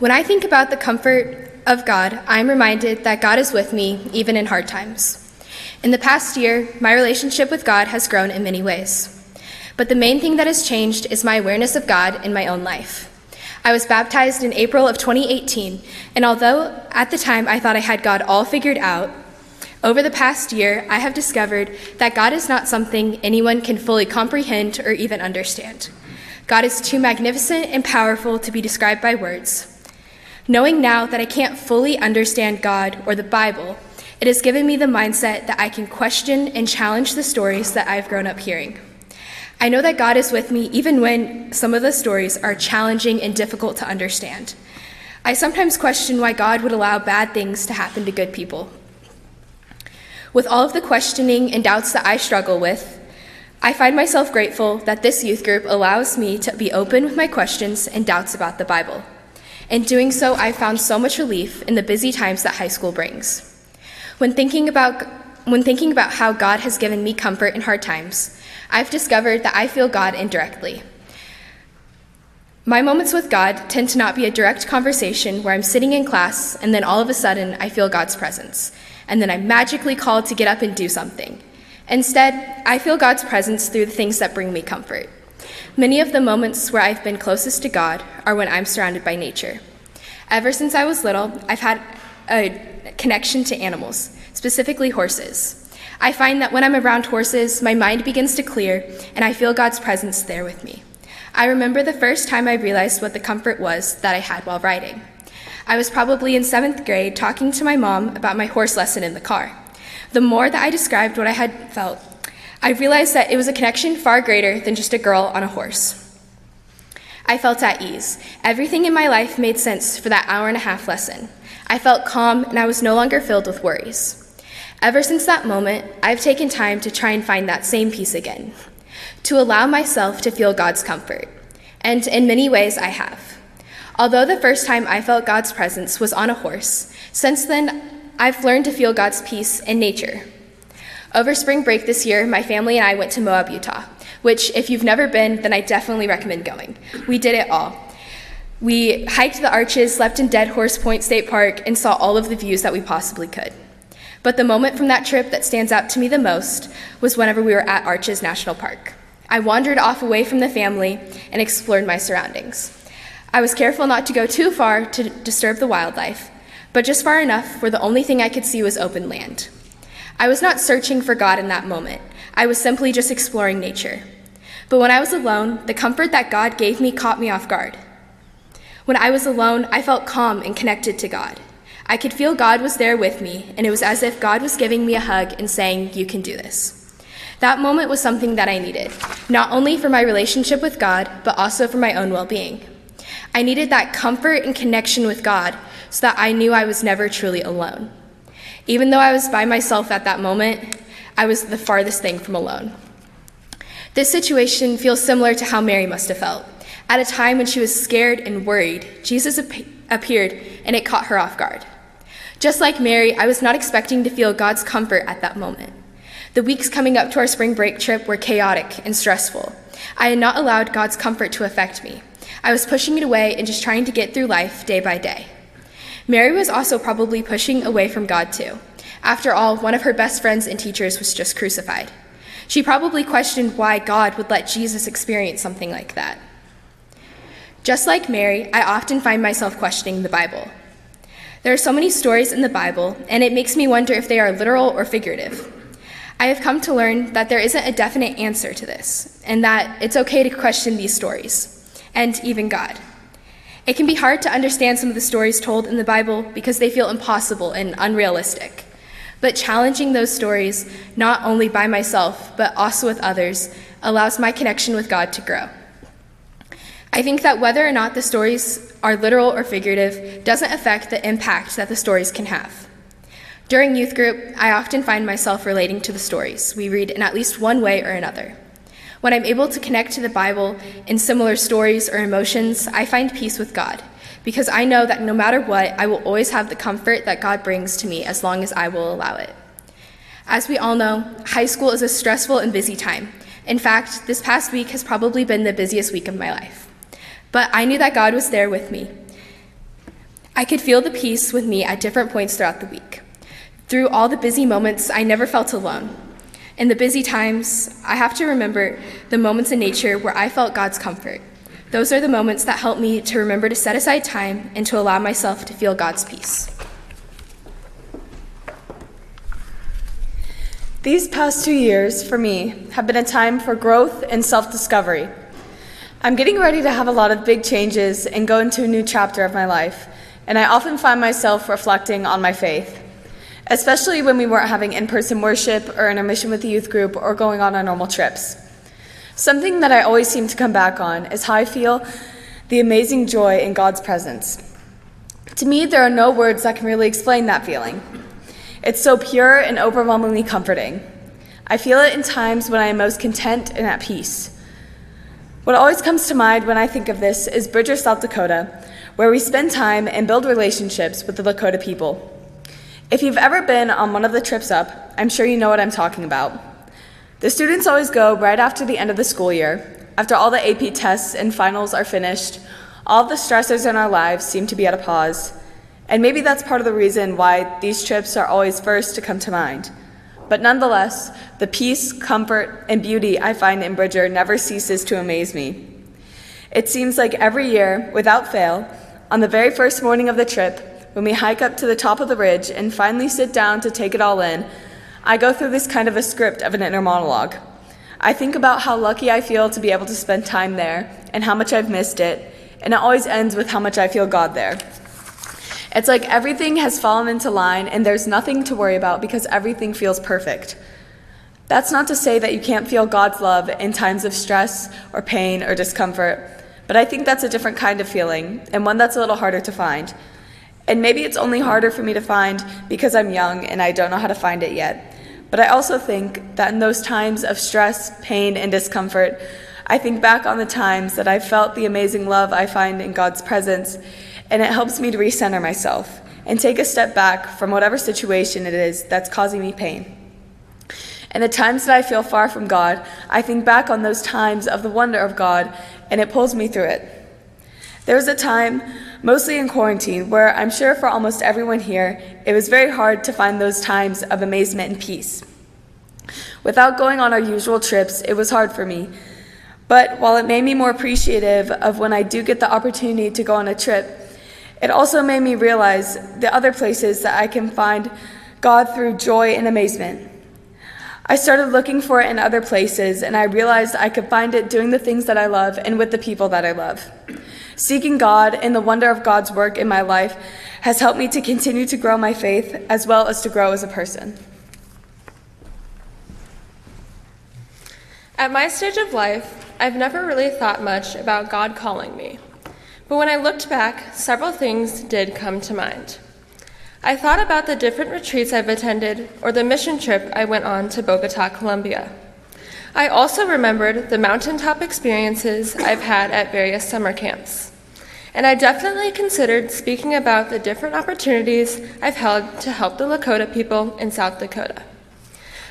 When I think about the comfort of God, I'm reminded that God is with me even in hard times. In the past year, my relationship with God has grown in many ways. But the main thing that has changed is my awareness of God in my own life. I was baptized in April of 2018, and although at the time I thought I had God all figured out, over the past year I have discovered that God is not something anyone can fully comprehend or even understand. God is too magnificent and powerful to be described by words. Knowing now that I can't fully understand God or the Bible, it has given me the mindset that I can question and challenge the stories that I've grown up hearing. I know that God is with me even when some of the stories are challenging and difficult to understand. I sometimes question why God would allow bad things to happen to good people. With all of the questioning and doubts that I struggle with, I find myself grateful that this youth group allows me to be open with my questions and doubts about the Bible. In doing so, I've found so much relief in the busy times that high school brings. When thinking about when thinking about how God has given me comfort in hard times, I've discovered that I feel God indirectly. My moments with God tend to not be a direct conversation where I'm sitting in class and then all of a sudden I feel God's presence, and then I'm magically called to get up and do something. Instead, I feel God's presence through the things that bring me comfort. Many of the moments where I've been closest to God are when I'm surrounded by nature. Ever since I was little, I've had a connection to animals, specifically horses. I find that when I'm around horses, my mind begins to clear and I feel God's presence there with me. I remember the first time I realized what the comfort was that I had while riding. I was probably in seventh grade talking to my mom about my horse lesson in the car. The more that I described what I had felt, I realized that it was a connection far greater than just a girl on a horse. I felt at ease. Everything in my life made sense for that hour and a half lesson. I felt calm and I was no longer filled with worries. Ever since that moment, I've taken time to try and find that same peace again, to allow myself to feel God's comfort. And in many ways, I have. Although the first time I felt God's presence was on a horse, since then, I've learned to feel God's peace in nature. Over spring break this year, my family and I went to Moab, Utah, which, if you've never been, then I definitely recommend going. We did it all. We hiked the arches, slept in Dead Horse Point State Park, and saw all of the views that we possibly could. But the moment from that trip that stands out to me the most was whenever we were at Arches National Park. I wandered off away from the family and explored my surroundings. I was careful not to go too far to disturb the wildlife, but just far enough where the only thing I could see was open land. I was not searching for God in that moment, I was simply just exploring nature. But when I was alone, the comfort that God gave me caught me off guard. When I was alone, I felt calm and connected to God. I could feel God was there with me, and it was as if God was giving me a hug and saying, You can do this. That moment was something that I needed, not only for my relationship with God, but also for my own well being. I needed that comfort and connection with God so that I knew I was never truly alone. Even though I was by myself at that moment, I was the farthest thing from alone. This situation feels similar to how Mary must have felt. At a time when she was scared and worried, Jesus ap- appeared and it caught her off guard. Just like Mary, I was not expecting to feel God's comfort at that moment. The weeks coming up to our spring break trip were chaotic and stressful. I had not allowed God's comfort to affect me. I was pushing it away and just trying to get through life day by day. Mary was also probably pushing away from God too. After all, one of her best friends and teachers was just crucified. She probably questioned why God would let Jesus experience something like that. Just like Mary, I often find myself questioning the Bible. There are so many stories in the Bible, and it makes me wonder if they are literal or figurative. I have come to learn that there isn't a definite answer to this, and that it's okay to question these stories, and even God. It can be hard to understand some of the stories told in the Bible because they feel impossible and unrealistic. But challenging those stories, not only by myself, but also with others, allows my connection with God to grow. I think that whether or not the stories are literal or figurative doesn't affect the impact that the stories can have. During youth group, I often find myself relating to the stories we read in at least one way or another. When I'm able to connect to the Bible in similar stories or emotions, I find peace with God because I know that no matter what, I will always have the comfort that God brings to me as long as I will allow it. As we all know, high school is a stressful and busy time. In fact, this past week has probably been the busiest week of my life. But I knew that God was there with me. I could feel the peace with me at different points throughout the week. Through all the busy moments, I never felt alone. In the busy times, I have to remember the moments in nature where I felt God's comfort. Those are the moments that help me to remember to set aside time and to allow myself to feel God's peace. These past two years, for me, have been a time for growth and self discovery. I'm getting ready to have a lot of big changes and go into a new chapter of my life, and I often find myself reflecting on my faith, especially when we weren't having in person worship or intermission with the youth group or going on our normal trips. Something that I always seem to come back on is how I feel the amazing joy in God's presence. To me, there are no words that can really explain that feeling. It's so pure and overwhelmingly comforting. I feel it in times when I am most content and at peace. What always comes to mind when I think of this is Bridger, South Dakota, where we spend time and build relationships with the Lakota people. If you've ever been on one of the trips up, I'm sure you know what I'm talking about. The students always go right after the end of the school year, after all the AP tests and finals are finished. All the stressors in our lives seem to be at a pause, and maybe that's part of the reason why these trips are always first to come to mind. But nonetheless, the peace, comfort, and beauty I find in Bridger never ceases to amaze me. It seems like every year, without fail, on the very first morning of the trip, when we hike up to the top of the ridge and finally sit down to take it all in, I go through this kind of a script of an inner monologue. I think about how lucky I feel to be able to spend time there and how much I've missed it, and it always ends with how much I feel God there. It's like everything has fallen into line and there's nothing to worry about because everything feels perfect. That's not to say that you can't feel God's love in times of stress or pain or discomfort, but I think that's a different kind of feeling, and one that's a little harder to find. And maybe it's only harder for me to find because I'm young and I don't know how to find it yet. But I also think that in those times of stress, pain, and discomfort, I think back on the times that I felt the amazing love I find in God's presence, and it helps me to recenter myself and take a step back from whatever situation it is that's causing me pain. And the times that I feel far from God, I think back on those times of the wonder of God, and it pulls me through it. There was a time, mostly in quarantine, where I'm sure for almost everyone here, it was very hard to find those times of amazement and peace. Without going on our usual trips, it was hard for me. But while it made me more appreciative of when I do get the opportunity to go on a trip, it also made me realize the other places that I can find God through joy and amazement. I started looking for it in other places, and I realized I could find it doing the things that I love and with the people that I love. Seeking God and the wonder of God's work in my life has helped me to continue to grow my faith as well as to grow as a person. At my stage of life, I've never really thought much about God calling me. But when I looked back, several things did come to mind. I thought about the different retreats I've attended or the mission trip I went on to Bogota, Colombia. I also remembered the mountaintop experiences I've had at various summer camps. And I definitely considered speaking about the different opportunities I've held to help the Lakota people in South Dakota.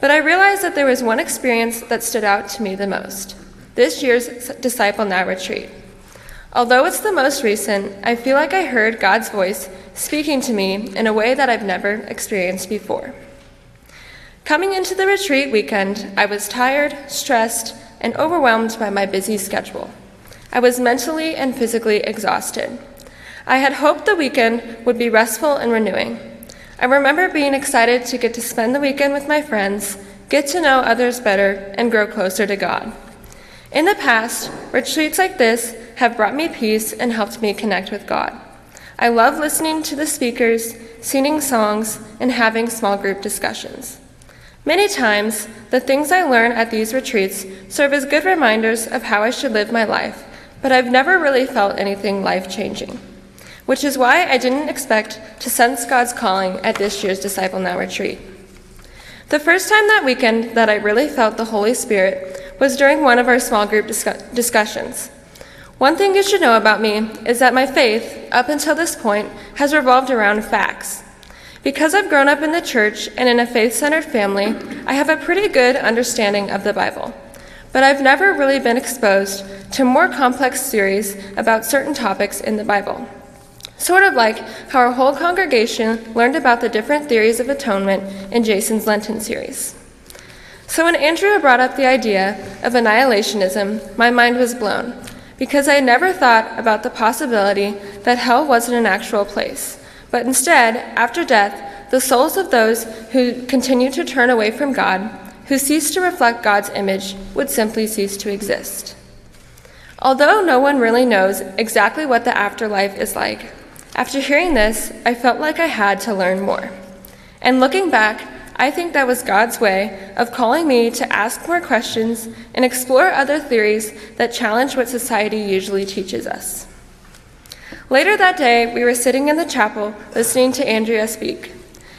But I realized that there was one experience that stood out to me the most this year's Disciple Now retreat. Although it's the most recent, I feel like I heard God's voice speaking to me in a way that I've never experienced before. Coming into the retreat weekend, I was tired, stressed, and overwhelmed by my busy schedule. I was mentally and physically exhausted. I had hoped the weekend would be restful and renewing. I remember being excited to get to spend the weekend with my friends, get to know others better, and grow closer to God. In the past, retreats like this have brought me peace and helped me connect with God. I love listening to the speakers, singing songs, and having small group discussions. Many times, the things I learn at these retreats serve as good reminders of how I should live my life, but I've never really felt anything life changing, which is why I didn't expect to sense God's calling at this year's Disciple Now retreat. The first time that weekend that I really felt the Holy Spirit was during one of our small group discussions. One thing you should know about me is that my faith, up until this point, has revolved around facts. Because I've grown up in the church and in a faith centered family, I have a pretty good understanding of the Bible. But I've never really been exposed to more complex theories about certain topics in the Bible. Sort of like how our whole congregation learned about the different theories of atonement in Jason's Lenten series. So when Andrea brought up the idea of annihilationism, my mind was blown because I had never thought about the possibility that hell wasn't an actual place, but instead, after death, the souls of those who continue to turn away from God, who cease to reflect God's image, would simply cease to exist. Although no one really knows exactly what the afterlife is like, after hearing this, I felt like I had to learn more. And looking back, I think that was God's way of calling me to ask more questions and explore other theories that challenge what society usually teaches us. Later that day, we were sitting in the chapel listening to Andrea speak.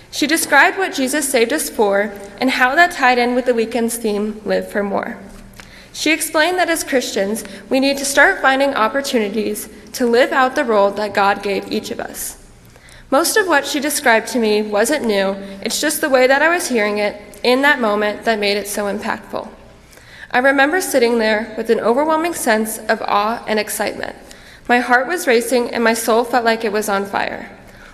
She described what Jesus saved us for and how that tied in with the weekend's theme, Live for More. She explained that as Christians, we need to start finding opportunities to live out the role that God gave each of us. Most of what she described to me wasn't new, it's just the way that I was hearing it in that moment that made it so impactful. I remember sitting there with an overwhelming sense of awe and excitement. My heart was racing and my soul felt like it was on fire.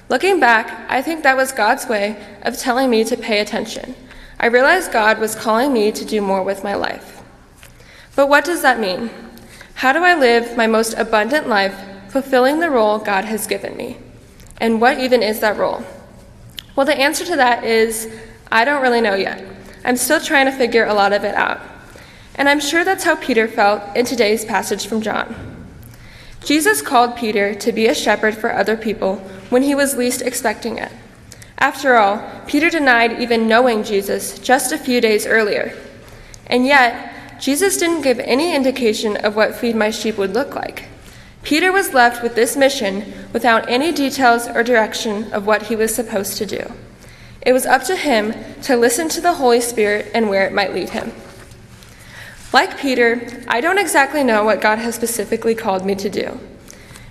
Looking back, I think that was God's way of telling me to pay attention. I realized God was calling me to do more with my life. But what does that mean? How do I live my most abundant life, fulfilling the role God has given me? And what even is that role? Well, the answer to that is I don't really know yet. I'm still trying to figure a lot of it out. And I'm sure that's how Peter felt in today's passage from John. Jesus called Peter to be a shepherd for other people when he was least expecting it. After all, Peter denied even knowing Jesus just a few days earlier. And yet, Jesus didn't give any indication of what Feed My Sheep would look like. Peter was left with this mission without any details or direction of what he was supposed to do. It was up to him to listen to the Holy Spirit and where it might lead him. Like Peter, I don't exactly know what God has specifically called me to do.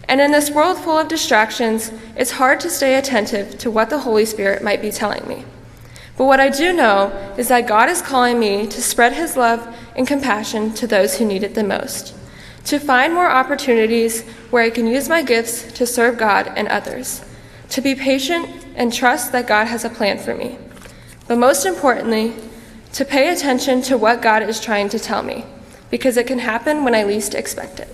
And in this world full of distractions, it's hard to stay attentive to what the Holy Spirit might be telling me. But what I do know is that God is calling me to spread His love and compassion to those who need it the most, to find more opportunities where I can use my gifts to serve God and others, to be patient and trust that God has a plan for me. But most importantly, to pay attention to what God is trying to tell me, because it can happen when I least expect it.